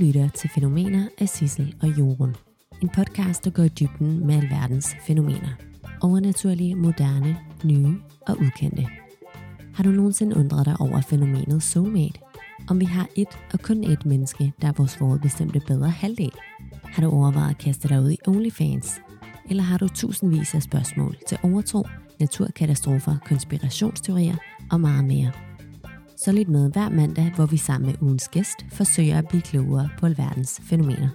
lytter til Fænomener af Sissel og Jorun. En podcast, der går i dybden med alverdens fænomener. Overnaturlige, moderne, nye og ukendte. Har du nogensinde undret dig over fænomenet soulmate? Om vi har et og kun et menneske, der er vores forudbestemte bedre halvdel? Har du overvejet at kaste dig ud i OnlyFans? Eller har du tusindvis af spørgsmål til overtro, naturkatastrofer, konspirationsteorier og meget mere? Så lidt med hver mandag, hvor vi sammen med ugens gæst forsøger at blive klogere på alverdens fænomener.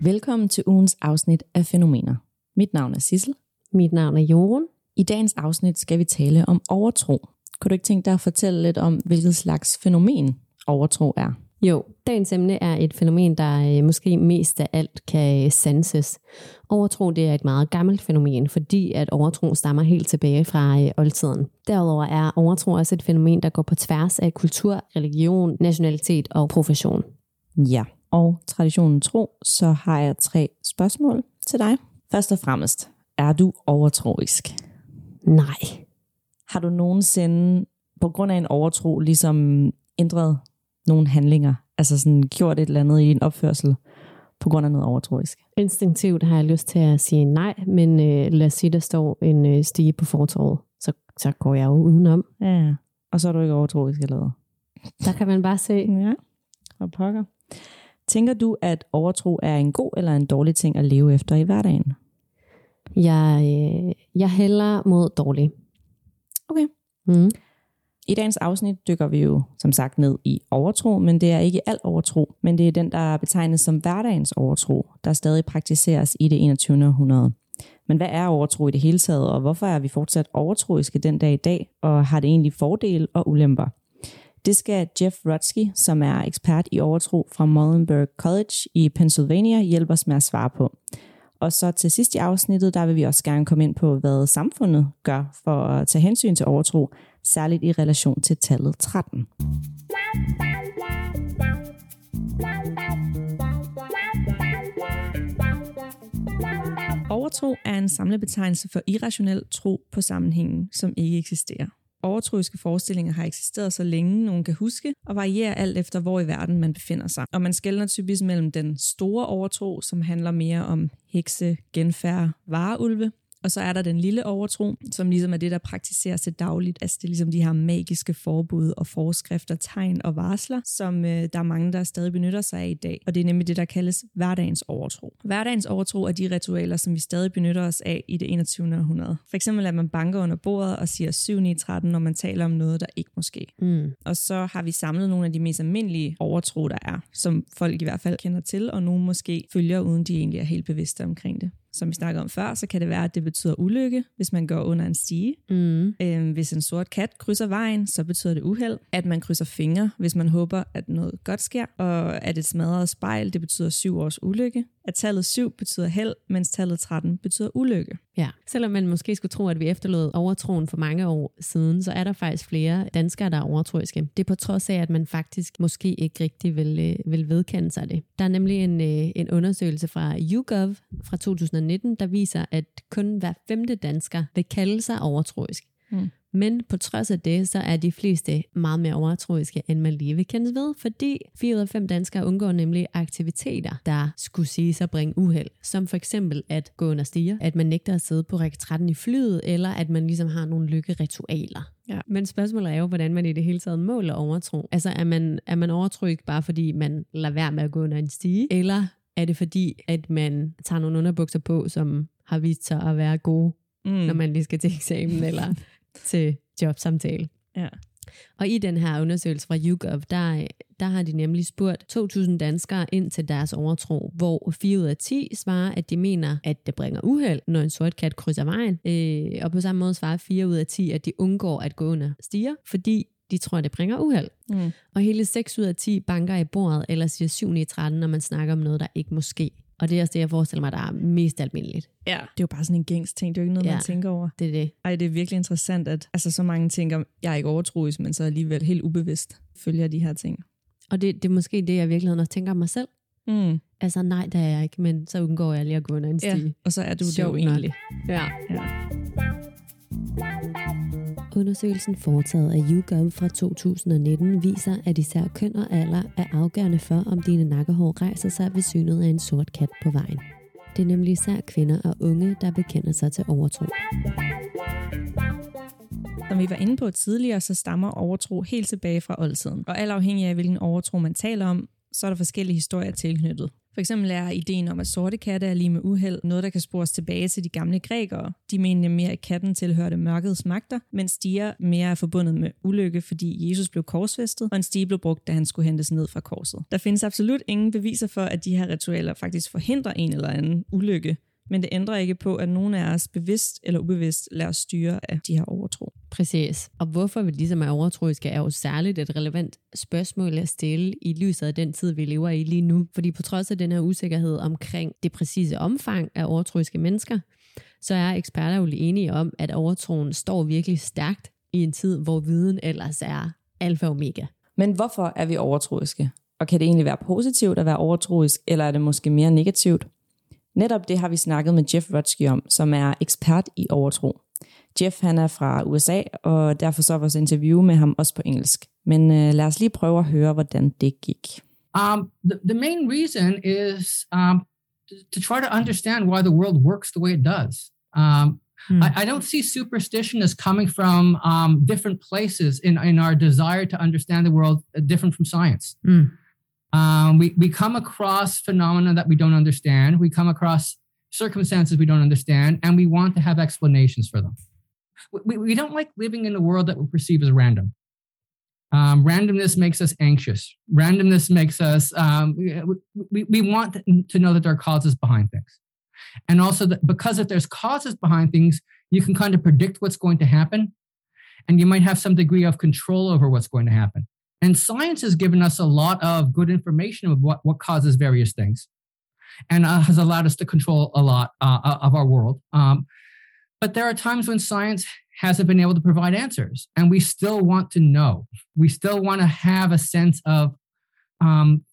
Velkommen til ugens afsnit af Fænomener. Mit navn er Sissel. Mit navn er Jorun. I dagens afsnit skal vi tale om overtro. Kunne du ikke tænke dig at fortælle lidt om, hvilket slags fænomen overtro er? Jo, dagens emne er et fænomen, der øh, måske mest af alt kan sanses. Overtro det er et meget gammelt fænomen, fordi at overtro stammer helt tilbage fra øh, oldtiden. Derudover er overtro også et fænomen, der går på tværs af kultur, religion, nationalitet og profession. Ja, og traditionen tro, så har jeg tre spørgsmål til dig. Først og fremmest, er du overtroisk? Nej. Har du nogensinde på grund af en overtro ligesom ændret nogle handlinger? Altså sådan gjort et eller andet i din opførsel på grund af noget overtroisk? Instinktivt har jeg lyst til at sige nej, men øh, lad os sige, der står en øh, stige på fortorvet, så, så går jeg jo udenom. Ja, og så er du ikke overtroisk eller hvad? Der kan man bare se. Ja, og pokker. Tænker du, at overtro er en god eller en dårlig ting at leve efter i hverdagen? Jeg, øh, jeg hælder mod dårlig. Okay. Mm. I dagens afsnit dykker vi jo som sagt ned i overtro, men det er ikke al overtro, men det er den, der betegnes som hverdagens overtro, der stadig praktiseres i det 21. århundrede. Men hvad er overtro i det hele taget, og hvorfor er vi fortsat overtroiske den dag i dag, og har det egentlig fordele og ulemper? Det skal Jeff Rutsky, som er ekspert i overtro fra Muhlenberg College i Pennsylvania, hjælpe os med at svare på. Og så til sidst i afsnittet, der vil vi også gerne komme ind på, hvad samfundet gør for at tage hensyn til overtro, særligt i relation til tallet 13. Overtro er en samlebetegnelse for irrationel tro på sammenhængen, som ikke eksisterer. Overtroiske forestillinger har eksisteret så længe nogen kan huske, og varierer alt efter, hvor i verden man befinder sig. Og man skældner typisk mellem den store overtro, som handler mere om hekse, genfærd, vareulve, og så er der den lille overtro, som ligesom er det, der praktiseres til dagligt. Altså det er ligesom de her magiske forbud og forskrifter, tegn og varsler, som øh, der er mange, der stadig benytter sig af i dag. Og det er nemlig det, der kaldes hverdagens overtro. Hverdagens overtro er de ritualer, som vi stadig benytter os af i det 21. århundrede. For eksempel at man banker under bordet og siger 7 9, 13, når man taler om noget, der ikke måske. Mm. Og så har vi samlet nogle af de mest almindelige overtro, der er, som folk i hvert fald kender til, og nogle måske følger, uden de egentlig er helt bevidste omkring det som vi snakkede om før, så kan det være, at det betyder ulykke, hvis man går under en stige. Mm. Øhm, hvis en sort kat krydser vejen, så betyder det uheld. At man krydser fingre, hvis man håber, at noget godt sker. Og at et smadret spejl, det betyder syv års ulykke. At tallet 7 betyder held, mens tallet 13 betyder ulykke. Ja, selvom man måske skulle tro, at vi efterlod overtroen for mange år siden, så er der faktisk flere danskere, der er overtroiske. Det er på trods af, at man faktisk måske ikke rigtig vil, øh, vil vedkende sig det. Der er nemlig en, øh, en undersøgelse fra YouGov fra 2019, der viser, at kun hver femte dansker vil kalde sig overtroisk. Mm. Men på trods af det, så er de fleste meget mere overtroiske, end man lige vil kendes ved, fordi 4 ud af 5 danskere undgår nemlig aktiviteter, der skulle sige at bringe uheld. Som for eksempel at gå under stiger, at man nægter at sidde på række 13 i flyet, eller at man ligesom har nogle lykkeritualer. Ja. Men spørgsmålet er jo, hvordan man i det hele taget måler overtro. Altså er man, er man overtro ikke bare fordi man lader være med at gå under en stige, eller er det fordi, at man tager nogle underbukser på, som har vist sig at være gode, Mm. når man lige skal til eksamen eller til jobsamtale. Ja. Og i den her undersøgelse fra YouGov, der, der har de nemlig spurgt 2.000 danskere ind til deres overtro, hvor 4 ud af 10 svarer, at de mener, at det bringer uheld, når en sort kat krydser vejen. Øh, og på samme måde svarer 4 ud af 10, at de undgår at gå under stiger, fordi de tror, det bringer uheld. Mm. Og hele 6 ud af 10 banker i bordet, eller siger 7 i 13, når man snakker om noget, der ikke må ske. Og det er også det, jeg forestiller mig, der er mest almindeligt. Ja. Det er jo bare sådan en gængs ting, det er jo ikke noget, Ja. man tænker over. Det er det. Ej, det er virkelig interessant, at altså, så mange tænker, jeg er ikke overtroisk, men så alligevel helt ubevidst følger de her ting. Og det, det er måske det, jeg i virkeligheden også tænker om mig selv. Mm. Altså nej, det er jeg ikke, men så undgår jeg lige at gå under en stige. Ja, og så er du det jo egentlig. Ja. Ja. Undersøgelsen foretaget af YouGov fra 2019 viser, at især køn og alder er afgørende for, om dine nakkehår rejser sig ved synet af en sort kat på vejen. Det er nemlig især kvinder og unge, der bekender sig til overtro. Som vi var inde på tidligere, så stammer overtro helt tilbage fra oldtiden. Og alt afhængig af, hvilken overtro man taler om, så er der forskellige historier tilknyttet. For eksempel er ideen om, at sorte katte er lige med uheld noget, der kan spores tilbage til de gamle grækere. De mener mere, at katten tilhørte mørkets magter, mens stiger mere er forbundet med ulykke, fordi Jesus blev korsfæstet, og en stige blev brugt, da han skulle hentes ned fra korset. Der findes absolut ingen beviser for, at de her ritualer faktisk forhindrer en eller anden ulykke, men det ændrer ikke på, at nogen af os bevidst eller ubevidst lader os styre af de her overtro. Præcis. Og hvorfor vi ligesom er overtroiske, er jo særligt et relevant spørgsmål at stille i lyset af den tid, vi lever i lige nu. Fordi på trods af den her usikkerhed omkring det præcise omfang af overtroiske mennesker, så er eksperter jo enige om, at overtroen står virkelig stærkt i en tid, hvor viden ellers er alfa og omega. Men hvorfor er vi overtroiske? Og kan det egentlig være positivt at være overtroisk, eller er det måske mere negativt? Netop det har vi snakket med Jeff Rutsky om, som er ekspert i overtro. Jeff han er fra USA, og derfor så er vores interview med ham også på engelsk. Men uh, lad os lige prøve at høre, hvordan det gik. Um, the, the main reason is um, to try to understand why the world works the way it does. Um, hmm. I, I, don't see superstition as coming from um, different places in, in our desire to understand the world uh, different from science. Hmm. Um, we, we come across phenomena that we don't understand. We come across circumstances we don't understand, and we want to have explanations for them. We, we don't like living in a world that we perceive as random. Um, randomness makes us anxious. Randomness makes us, um, we, we want to know that there are causes behind things. And also that because if there's causes behind things, you can kind of predict what's going to happen. And you might have some degree of control over what's going to happen. And science has given us a lot of good information of what, what causes various things and uh, has allowed us to control a lot uh, uh, of our world. Um, but there are times when science hasn't been able to provide answers, and we still want to know. We still want to have a sense of um,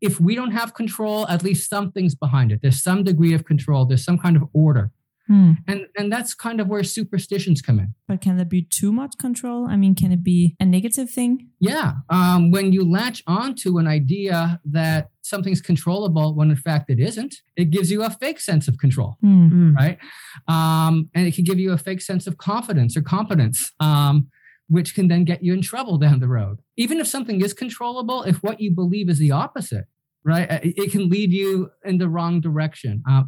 if we don't have control, at least something's behind it. There's some degree of control, there's some kind of order. Hmm. And and that's kind of where superstitions come in. But can there be too much control? I mean, can it be a negative thing? Yeah. Um, when you latch onto an idea that something's controllable when in fact it isn't, it gives you a fake sense of control, hmm. right? Um, and it can give you a fake sense of confidence or competence. Um, which can then get you in trouble down the road. Even if something is controllable, if what you believe is the opposite, right? Uh, it can lead you in the wrong direction. Uh,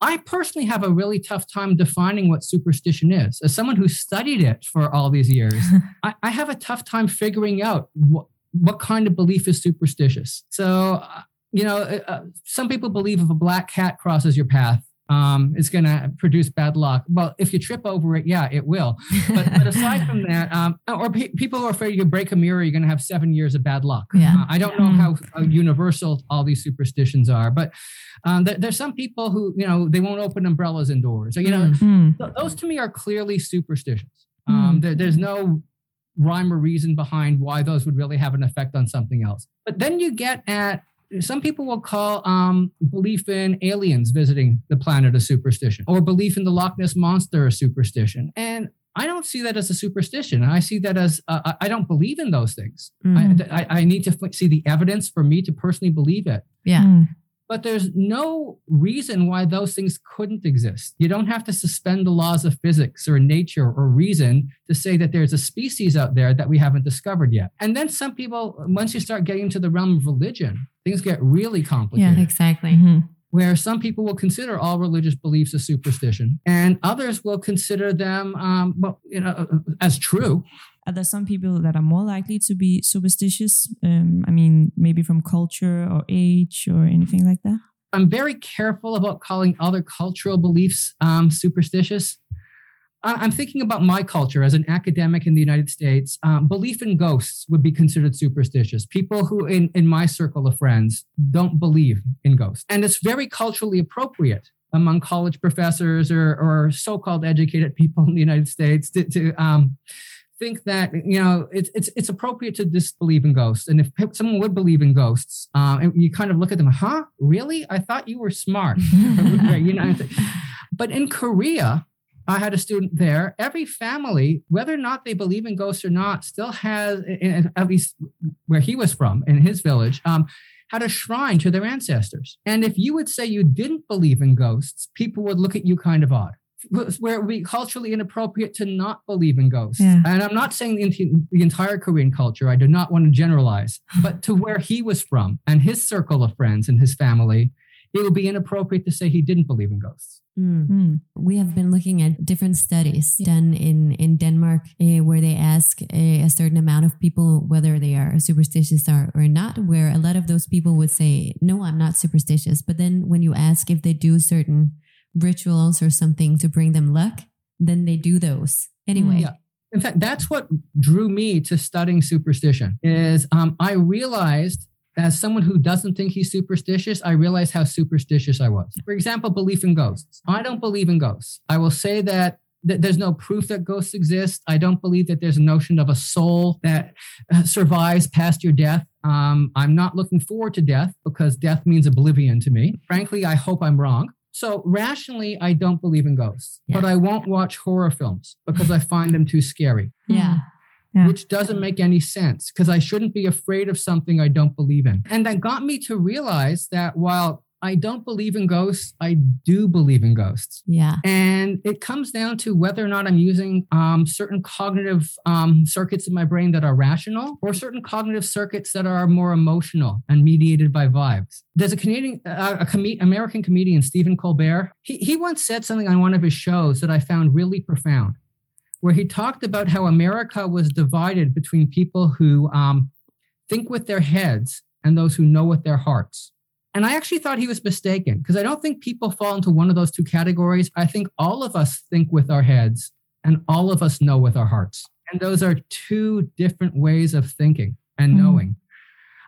I personally have a really tough time defining what superstition is. As someone who studied it for all these years, I, I, have a tough time figuring out what, what kind of belief is superstitious. So, uh, you know, uh, uh some people believe if a black cat crosses your path, um, is going to produce bad luck. Well, if you trip over it, yeah, it will. But, but aside from that, um, or pe- people are afraid you break a mirror, you're going to have seven years of bad luck. Yeah. Uh, I don't know how, how, universal all these superstitions are, but um, there, there's some people who, you know, they won't open umbrellas indoors. So, you know, mm-hmm. th- those to me are clearly superstitions. Um, mm. there, there's no rhyme or reason behind why those would really have an effect on something else. But then you get at some people will call um, belief in aliens visiting the planet a superstition or belief in the Loch Ness monster a superstition. And I don't see that as a superstition. I see that as uh, I don't believe in those things. Mm. I, I, I, need to see the evidence for me to personally believe it. Yeah. Mm but there's no reason why those things couldn't exist. You don't have to suspend the laws of physics or nature or reason to say that there's a species out there that we haven't discovered yet. And then some people, once you start getting to the realm of religion, things get really complicated. Yeah, exactly. Mm-hmm. Where some people will consider all religious beliefs a superstition, and others will consider them, um, well, you know, as true. Are there some people that are more likely to be superstitious? Um, I mean, maybe from culture or age or anything like that? I'm very careful about calling other cultural beliefs um, superstitious. I'm thinking about my culture as an academic in the United States. Um, belief in ghosts would be considered superstitious. People who, in, in my circle of friends, don't believe in ghosts. And it's very culturally appropriate among college professors or, or so called educated people in the United States to, to um, think that you know it's it's it's appropriate to disbelieve in ghosts, and if someone would believe in ghosts, uh, and you kind of look at them, huh? Really? I thought you were smart. you know, but in Korea, I had a student there. Every family, whether or not they believe in ghosts or not, still has, at least where he was from in his village, um, had a shrine to their ancestors. And if you would say you didn't believe in ghosts, people would look at you kind of odd. Where it would be culturally inappropriate to not believe in ghosts. Yeah. And I'm not saying the, the entire Korean culture, I do not want to generalize, but to where he was from and his circle of friends and his family, it would be inappropriate to say he didn't believe in ghosts. Mm. We have been looking at different studies done in in Denmark uh, where they ask a, a, certain amount of people whether they are superstitious or, or not. Where a lot of those people would say, "No, I'm not superstitious." But then when you ask if they do certain rituals or something to bring them luck, then they do those anyway. Yeah. In fact, that's what drew me to studying superstition. Is um, I realized as someone who doesn't think he's superstitious, I realize how superstitious I was. For example, belief in ghosts. I don't believe in ghosts. I will say that th- there's no proof that ghosts exist. I don't believe that there's a notion of a soul that uh, survives past your death. Um, I'm not looking forward to death because death means oblivion to me. Frankly, I hope I'm wrong. So rationally, I don't believe in ghosts, yeah. but I won't watch horror films because I find them too scary. Yeah yeah. which doesn't make any sense because I shouldn't be afraid of something I don't believe in. And that got me to realize that while I don't believe in ghosts. I do believe in ghosts. Yeah. And it comes down to whether or not I'm using um, certain cognitive um, circuits in my brain that are rational or certain cognitive circuits that are more emotional and mediated by vibes. There's a Canadian, uh, a com- American comedian, Stephen Colbert. He, he once said something on one of his shows that I found really profound where he talked about how America was divided between people who um, think with their heads and those who know with their hearts. And I actually thought he was mistaken because I don't think people fall into one of those two categories. I think all of us think with our heads and all of us know with our hearts. And those are two different ways of thinking and mm-hmm. knowing.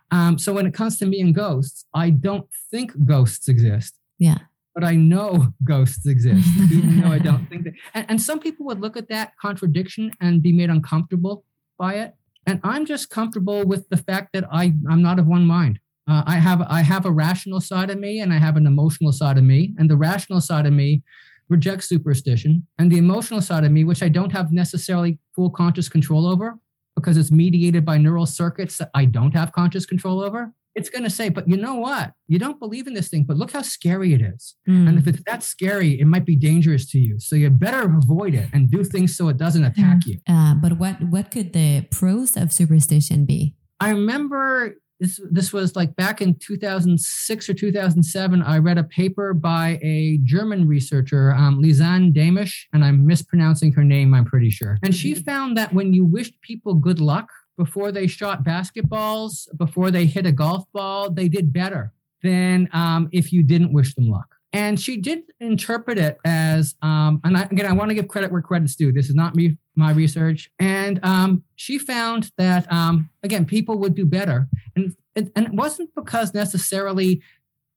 Um, so when it comes to me and ghosts, I don't think ghosts exist. Yeah but I know ghosts exist, even though I don't think that. And, and, some people would look at that contradiction and be made uncomfortable by it. And I'm just comfortable with the fact that I, I'm not of one mind. Uh, I have I have a rational side of me and I have an emotional side of me. And the rational side of me rejects superstition. And the emotional side of me, which I don't have necessarily full conscious control over, because it's mediated by neural circuits that I don't have conscious control over, it's going to say, but you know what? You don't believe in this thing, but look how scary it is. Mm. And if it's that scary, it might be dangerous to you. So you better avoid it and do things so it doesn't attack mm. you. Uh, but what what could the pros of superstition be? I remember this this was like back in 2006 or 2007. I read a paper by a German researcher, um, Lisanne Dämmersch, and I'm mispronouncing her name. I'm pretty sure. And she mm-hmm. found that when you wished people good luck before they shot basketballs, before they hit a golf ball, they did better than um, if you didn't wish them luck. And she did interpret it as, um, and I, again, I want to give credit where credit's due. This is not me, my research. And um, she found that, um, again, people would do better. And, and it wasn't because necessarily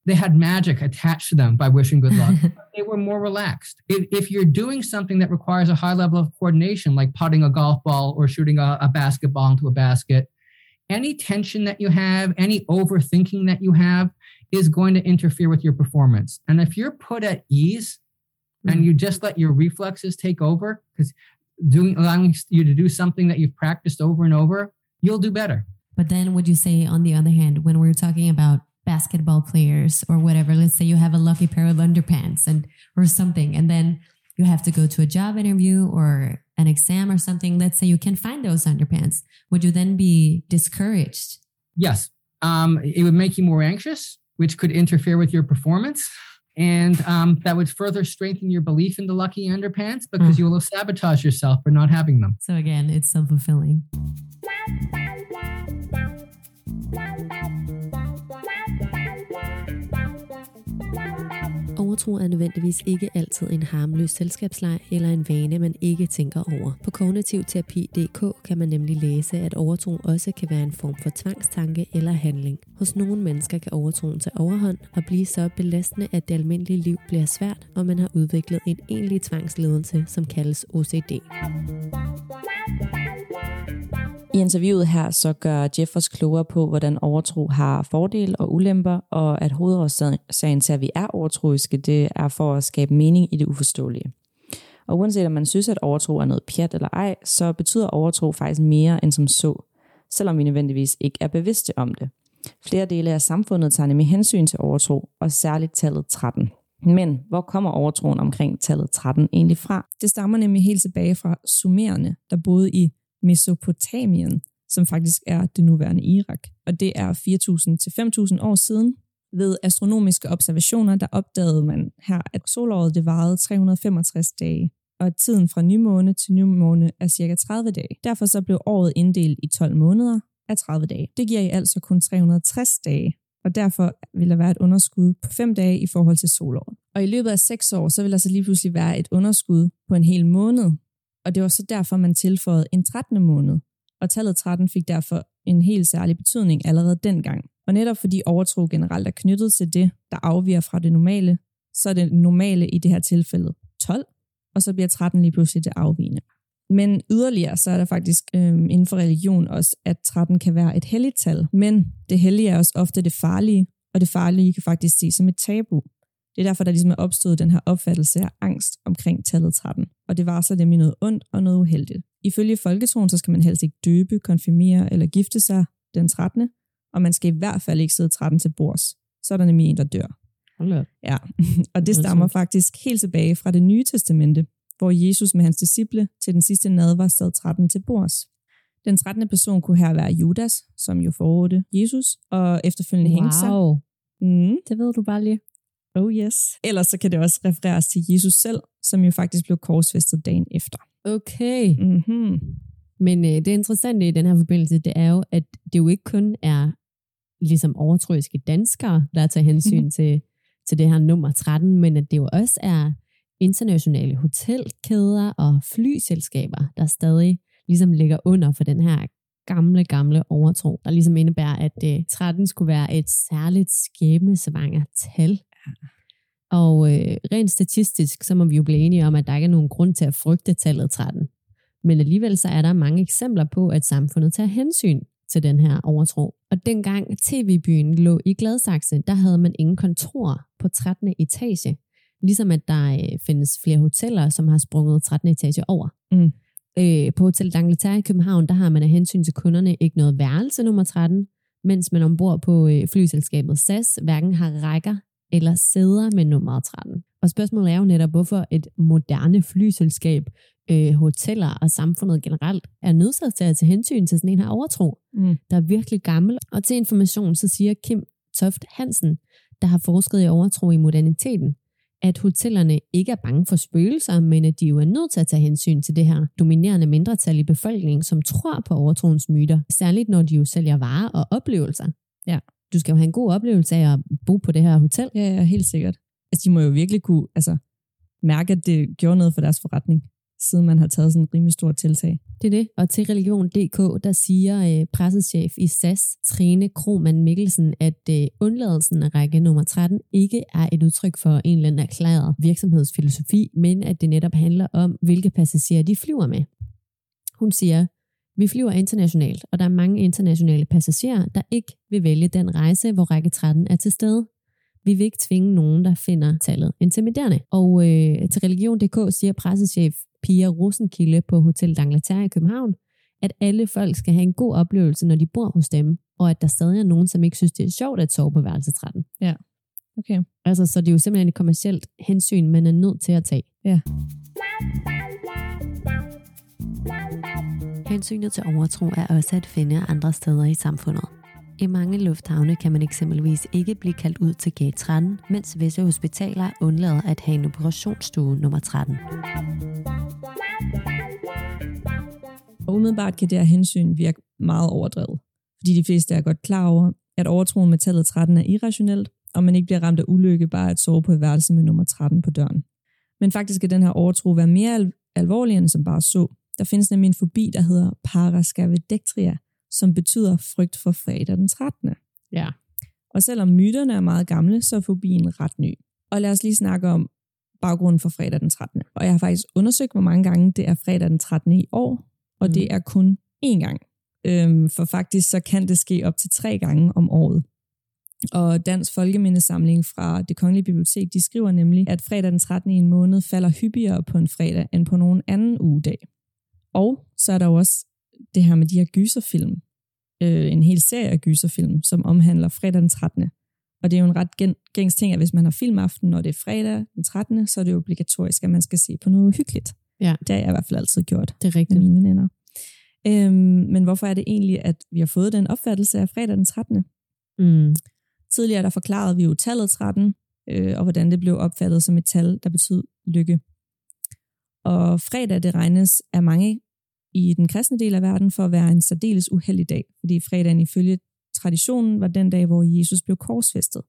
they had magic attached to them by wishing good luck. they were more relaxed. If, if, you're doing something that requires a high level of coordination, like putting a golf ball or shooting a, a basketball into a basket, any tension that you have, any overthinking that you have is going to interfere with your performance. And if you're put at ease mm-hmm. and you just let your reflexes take over, because doing allowing you to do something that you've practiced over and over, you'll do better. But then would you say on the other hand, when we're talking about basketball players or whatever. Let's say you have a lucky pair of underpants and or something, and then you have to go to a job interview or an exam or something. Let's say you can find those underpants. Would you then be discouraged? Yes. Um, it would make you more anxious, which could interfere with your performance. And um, that would further strengthen your belief in the lucky underpants because mm. you will sabotage yourself for not having them. So, again, it's self fulfilling. Overtro er nødvendigvis ikke altid en harmløs selskabsleg eller en vane, man ikke tænker over. På kognitivterapi.dk kan man nemlig læse, at overtro også kan være en form for tvangstanke eller handling. Hos nogle mennesker kan overtroen tage overhånd og blive så belastende, at det almindelige liv bliver svært, og man har udviklet en egentlig tvangsledelse, som kaldes OCD. I interviewet her så gør Jeff os klogere på, hvordan overtro har fordele og ulemper, og at hovedårsagen til, at vi er overtroiske, det er for at skabe mening i det uforståelige. Og uanset om man synes, at overtro er noget pjat eller ej, så betyder overtro faktisk mere end som så, selvom vi nødvendigvis ikke er bevidste om det. Flere dele af samfundet tager nemlig hensyn til overtro, og særligt tallet 13. Men hvor kommer overtroen omkring tallet 13 egentlig fra? Det stammer nemlig helt tilbage fra sumererne, der boede i Mesopotamien, som faktisk er det nuværende Irak. Og det er 4.000 til 5.000 år siden. Ved astronomiske observationer, der opdagede man her, at solåret det varede 365 dage, og at tiden fra nymåne til nymåne er cirka 30 dage. Derfor så blev året inddelt i 12 måneder af 30 dage. Det giver i altså kun 360 dage, og derfor vil der være et underskud på 5 dage i forhold til solåret. Og i løbet af 6 år, så vil der så lige pludselig være et underskud på en hel måned, og det var så derfor, man tilføjede en 13. måned, og tallet 13 fik derfor en helt særlig betydning allerede dengang. Og netop fordi overtro generelt er knyttet til det, der afviger fra det normale, så er det normale i det her tilfælde 12, og så bliver 13 lige pludselig det afvigende. Men yderligere så er der faktisk øhm, inden for religion også, at 13 kan være et helligt tal, men det hellige er også ofte det farlige, og det farlige kan faktisk ses som et tabu. Det er derfor, der ligesom er opstået den her opfattelse af angst omkring tallet 13, og det var så nemlig noget ondt og noget uheldigt. Ifølge folketroen, så skal man helst ikke døbe, konfirmere eller gifte sig den 13., og man skal i hvert fald ikke sidde 13 til bords. Så er der nemlig en, der dør. Ja, og det stammer faktisk helt tilbage fra det nye testamente, hvor Jesus med hans disciple til den sidste nadver sad 13 til bords. Den 13. person kunne her være Judas, som jo forrådte Jesus, og efterfølgende wow. hængte sig. Mm. Det ved du bare lige. Oh yes. Ellers så kan det også refereres til Jesus selv, som jo faktisk blev korsfæstet dagen efter. Okay. Mm-hmm. Men øh, det interessante i den her forbindelse, det er jo, at det jo ikke kun er ligesom overtroiske danskere, der tager hensyn mm-hmm. til, til det her nummer 13, men at det jo også er internationale hotelkæder og flyselskaber, der stadig ligesom ligger under for den her gamle, gamle overtro, der ligesom indebærer, at øh, 13 skulle være et særligt skæbnesvanger tal. Og øh, rent statistisk, så må vi jo blive enige om, at der ikke er nogen grund til at frygte tallet 13. Men alligevel så er der mange eksempler på, at samfundet tager hensyn til den her overtro. Og dengang TV-byen lå i Gladsaxe, der havde man ingen kontor på 13. etage. Ligesom at der øh, findes flere hoteller, som har sprunget 13. etage over. Mm. Øh, på Hotel D'Angleterre i København, der har man af hensyn til kunderne ikke noget værelse nummer 13, mens man ombord på øh, flyselskabet SAS hverken har rækker eller sæder med nummer 13. Og spørgsmålet er jo netop, hvorfor et moderne flyselskab, øh, hoteller og samfundet generelt er nødsaget til at tage hensyn til sådan en her overtro, Mm. der er virkelig gammel. Og til information, så siger Kim Toft Hansen, der har forsket i overtro i moderniteten, at hotellerne ikke er bange for spøgelser, men at de jo er nødt til at tage hensyn til det her dominerende mindretal i befolkningen, som tror på overtroens myter, særligt når de jo sælger varer og oplevelser. Ja. Du skal jo have en god oplevelse af at bo på det her hotel. Ja, ja, helt sikkert. Altså, de må jo virkelig kunne altså, mærke, at det gjorde noget for deres forretning, siden man har taget sådan en rimelig stor tiltag. Det er det. Og til religion.dk, der siger øh, presseschef i SAS, Trine Krohmann Mikkelsen, at øh, undladelsen af række nummer 13 ikke er et udtryk for en eller anden erklæret virksomhedsfilosofi, men at det netop handler om, hvilke passagerer de flyver med. Hun siger, vi flyver internationalt, og der er mange internationale passagerer, der ikke vil vælge den rejse, hvor række 13 er til stede. Vi vil ikke tvinge nogen, der finder tallet intimiderende. Og øh, til religion.dk siger pressechef Pia Rosenkilde på Hotel D'Angleterre i København, at alle folk skal have en god oplevelse, når de bor hos dem, og at der stadig er nogen, som ikke synes, det er sjovt at sove på værelse 13. Okay. Altså, så det er jo simpelthen et kommercielt hensyn, man er nødt til at tage. Ja. Hensynet til overtro er også at finde andre steder i samfundet. I mange lufthavne kan man eksempelvis ikke blive kaldt ud til gate 13, mens visse hospitaler undlader at have en operationsstue nummer 13. Og umiddelbart kan det her hensyn virke meget overdrevet, fordi de fleste er godt klar over, at overtroen med tallet 13 er irrationelt, og man ikke bliver ramt af ulykke bare at sove på et værelse med nummer 13 på døren. Men faktisk kan den her overtro være mere alvorlig end som bare så. Der findes nemlig en fobi, der hedder parascavedectria, som betyder frygt for fredag den 13. Ja. Og selvom myterne er meget gamle, så er fobien ret ny. Og lad os lige snakke om baggrunden for fredag den 13. Og jeg har faktisk undersøgt, hvor mange gange det er fredag den 13. i år, og Mm. det er kun én gang. Øhm, for faktisk så kan det ske op til tre gange om året. Og Dansk Folkemindesamling fra det Kongelige Bibliotek, de skriver nemlig, at fredag den 13. i en måned falder hyppigere på en fredag end på nogen anden ugedag. Og så er der jo også det her med de her gyserfilm. Øh, en hel serie af gyserfilm, som omhandler fredag den 13. Og det er jo en ret gængs ting, at hvis man har filmaften, når det er fredag den 13., så er det jo obligatorisk, at man skal se på noget uhyggeligt. Ja. Det har jeg i hvert fald altid gjort Det er med rigtigt. mine veninder. Øhm, men hvorfor er det egentlig, at vi har fået den opfattelse af fredag den 13.? Mm. Tidligere der forklarede vi jo tallet 13, øh, og hvordan det blev opfattet som et tal, der betød lykke. Og fredag det regnes af mange i den kristne del af verden for at være en særdeles uheldig dag, fordi fredagen ifølge traditionen var den dag, hvor Jesus blev korsfæstet.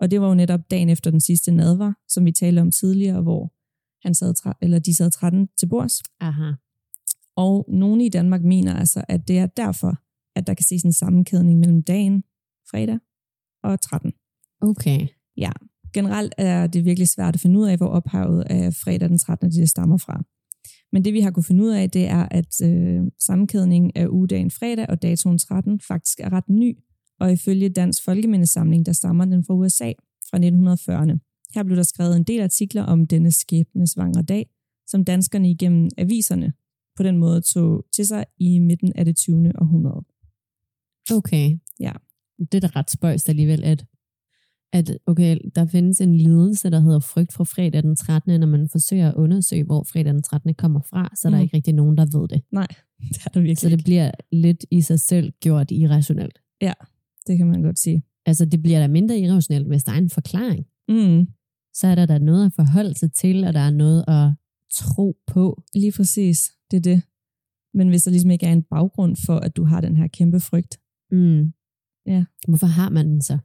Og det var jo netop dagen efter den sidste nadvar, som vi talte om tidligere, hvor han sad, eller de sad 13 til bords. Aha. Og nogle i Danmark mener altså, at det er derfor, at der kan ses en sammenkædning mellem dagen, fredag, og 13. Okay. Generelt er det virkelig svært at finde ud af, hvor ophavet af fredag den 13. det stammer fra. Men det vi har kunne finde ud af, det er, at øh, sammenkædningen af ugedagen fredag og datoen 13 faktisk er ret ny, og ifølge Dansk Folkemindesamling, der stammer den fra USA fra 1940'erne. Her blev der skrevet en del artikler om denne skæbnesvangre dag, som danskerne igennem aviserne på den måde tog til sig i midten af det 20. århundrede. Okay. Ja. Det er da ret spøjst alligevel, at, at okay, der findes en lidelse, der hedder frygt fra fredag den 13., når man forsøger at undersøge, hvor fredag den 13. kommer fra, så er der Mm. ikke rigtig nogen, der ved det. Nej, det er der virkelig Så det bliver lidt i sig selv gjort irrationelt. det kan man godt sige. Altså, det bliver da mindre irrationelt, hvis der er en forklaring. Mm, Så er der da noget at forholde sig til, og der er noget at tro på. lige præcis, det er det. Men hvis der ligesom ikke er en baggrund for, at du har den her kæmpe frygt, Mm. Ja. Hvorfor har man den så?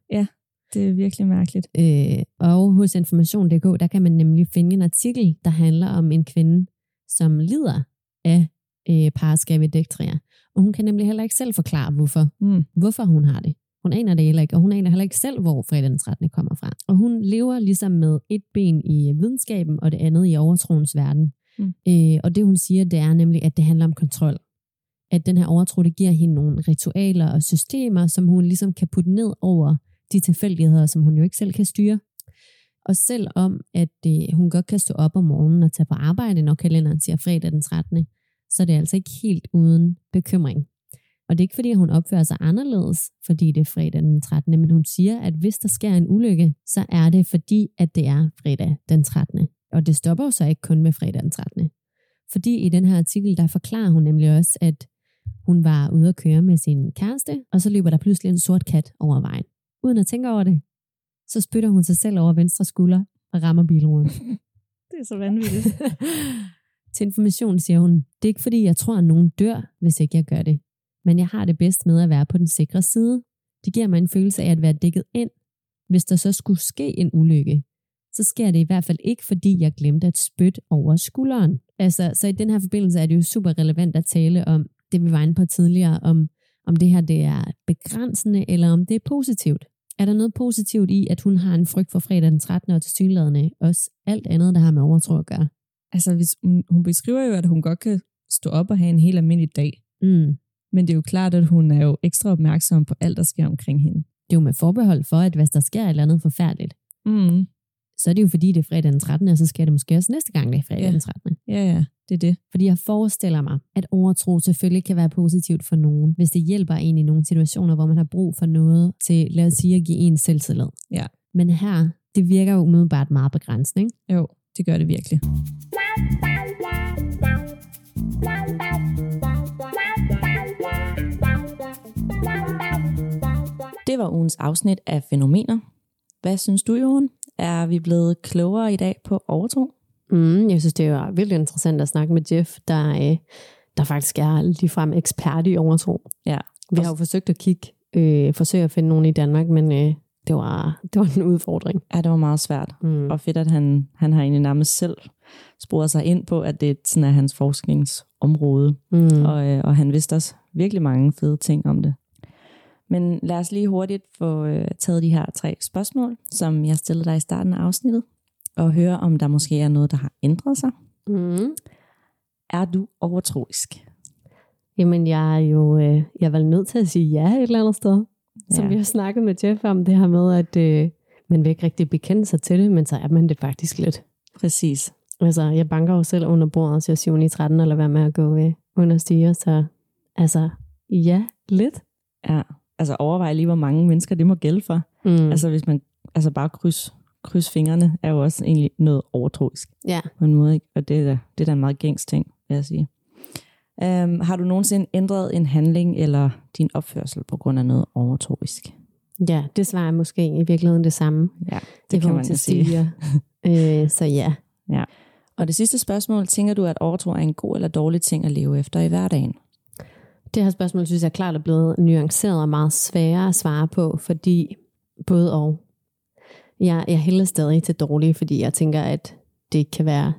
Det er virkelig mærkeligt. Øh, og hos Information.dk, der kan man nemlig finde en artikel, der handler om en kvinde, som lider af øh, parskabedæktria. Og hun kan nemlig heller ikke selv forklare, hvorfor, Mm. hvorfor hun har det. Hun aner det heller ikke, og hun aner heller ikke selv, hvor fredag den 13. kommer fra. Og hun lever ligesom med et ben i videnskaben, og det andet i overtroens verden. Mm. Øh, og det hun siger, det er nemlig, at det handler om kontrol. At den her overtro, det giver hende nogle ritualer og systemer, som hun ligesom kan putte ned over de tilfældigheder, som hun jo ikke selv kan styre. Og selvom at øh, hun godt kan stå op om morgenen og tage på arbejde, når kalenderen siger fredag den 13., så er det altså ikke helt uden bekymring. Og det er ikke fordi, at hun opfører sig anderledes, fordi det er fredag den 13., men hun siger, at hvis der sker en ulykke, så er det fordi, at det er fredag den 13. Og det stopper jo så ikke kun med fredag den 13. Fordi i den her artikel, der forklarer hun nemlig også, at hun var ude at køre med sin kæreste, og så løber der pludselig en sort kat over vejen. Uden at tænke over det, så spytter hun sig selv over venstre skulder og rammer bilruden. Det er så vanvittigt. Til information siger hun, det er ikke fordi, jeg tror, at nogen dør, hvis ikke jeg gør det. Men jeg har det bedst med at være på den sikre side. Det giver mig en følelse af at være dækket ind. Hvis der så skulle ske en ulykke, så sker det i hvert fald ikke, fordi jeg glemte at spytte over skulderen. Altså, så i den her forbindelse er det jo super relevant at tale om det, vi var inde på tidligere, om, om det her det er begrænsende, eller om det er positivt. Er der noget positivt i, at hun har en frygt for fredag den 13. og til synlædende også alt andet, der har med overtro at gøre? altså, hvis hun, hun beskriver jo, at hun godt kan stå op og have en helt almindelig dag. Mm. Men det er jo klart, at hun er jo ekstra opmærksom på alt, der sker omkring hende. Det er jo med forbehold for, at hvis der sker et eller andet forfærdeligt, Mm. Så er det jo fordi, det er fredag den 13., og så sker det måske også næste gang, det er fredag Ja. den 13. Ja, ja, det er det. Fordi jeg forestiller mig, at overtro selvfølgelig kan være positivt for nogen, hvis det hjælper en i nogle situationer, hvor man har brug for noget til, lad os sige, at give en selvtillid. Ja. Men her, det virker jo umiddelbart meget begrænsende. Ikke? Jo, det gør det virkelig. Det var ugens afsnit af Fænomener. Hvad synes du, Johan? Er vi blevet klogere i dag på overtro? Mm, jeg synes, det er virkelig interessant at snakke med Jeff, der, øh, der faktisk er ligefrem ekspert i overtro. Ja. Vi har jo forsøgt at kigge, øh, forsøge at finde nogen i Danmark, men øh, det, var, det var en udfordring. Ja, det var meget svært. Mm. Og fedt, at han, han har egentlig nærmest selv sporet sig ind på, at det sådan er hans forskningsområde. Mm. Og, øh, og han vidste også virkelig mange fede ting om det. Men lad os lige hurtigt få øh, taget de her tre spørgsmål, som jeg stillede dig i starten af afsnittet, og høre, om der måske er noget, der har ændret sig. Mm. Er du overtroisk? Jamen, jeg er jo øh, jeg er vel nødt til at sige ja et eller andet sted. Som ja. vi har snakket med Jeff om, det her med, at øh, man vil ikke rigtig bekende sig til det, men så er man det faktisk lidt. Præcis. Altså, jeg banker jo selv under bordet, så jeg siger i 13, eller hvad med at gå øh, under stiger, så altså, ja, lidt. Ja, altså overvej lige, hvor mange mennesker det må gælde for. Mm. Altså, hvis man altså bare kryds, kryds fingrene, er jo også egentlig noget overtroisk. Ja. På en måde, ikke? Og det er, da, det er da en meget gængs ting, vil jeg sige. Um, har du nogensinde ændret en handling eller din opførsel på grund af noget overtroisk? Ja, det svarer måske i virkeligheden det samme. Ja, det kan man jo sige. øh, så ja. ja. Og det sidste spørgsmål, tænker du, at overtro er en god eller dårlig ting at leve efter i hverdagen? Det her spørgsmål synes jeg klart er blevet nuanceret og meget sværere at svare på, fordi både og. Jeg, jeg hælder stadig til dårligt, fordi jeg tænker, at det kan være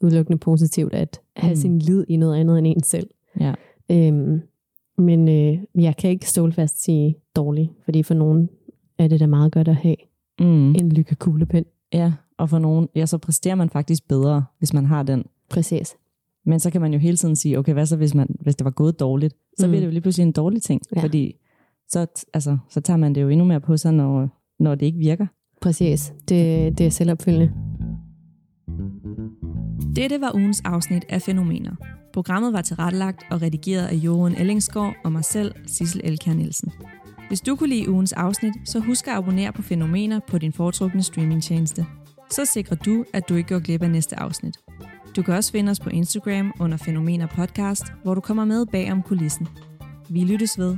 udelukkende positivt at have mm. sin lid i noget andet end en selv. Ja. Øhm, men øh, jeg kan ikke stålfast sige dårligt, fordi for nogen er det da meget godt at have mm. en lykkekuglepen. Ja, og for nogen, ja, så præsterer man faktisk bedre, hvis man har den. Præcis. Men så kan man jo hele tiden sige, okay, hvad så hvis, man, hvis det var gået dårligt? Så mm. bliver det jo lige pludselig en dårlig ting, ja. fordi så, altså, så tager man det jo endnu mere på sig, når, når det ikke virker. Præcis, det, det er selvopfyldende. Dette var ugens afsnit af Fænomener. Programmet var tilrettelagt og redigeret af Johan Ellingsgaard og mig selv, Sissel Elkær Nielsen. Hvis du kunne lide ugens afsnit, så husk at abonnere på Fænomener på din foretrukne streamingtjeneste. Så sikrer du, at du ikke går glip af næste afsnit. Du kan også finde os på Instagram under Fænomener Podcast, hvor du kommer med bag om kulissen. Vi lyttes ved.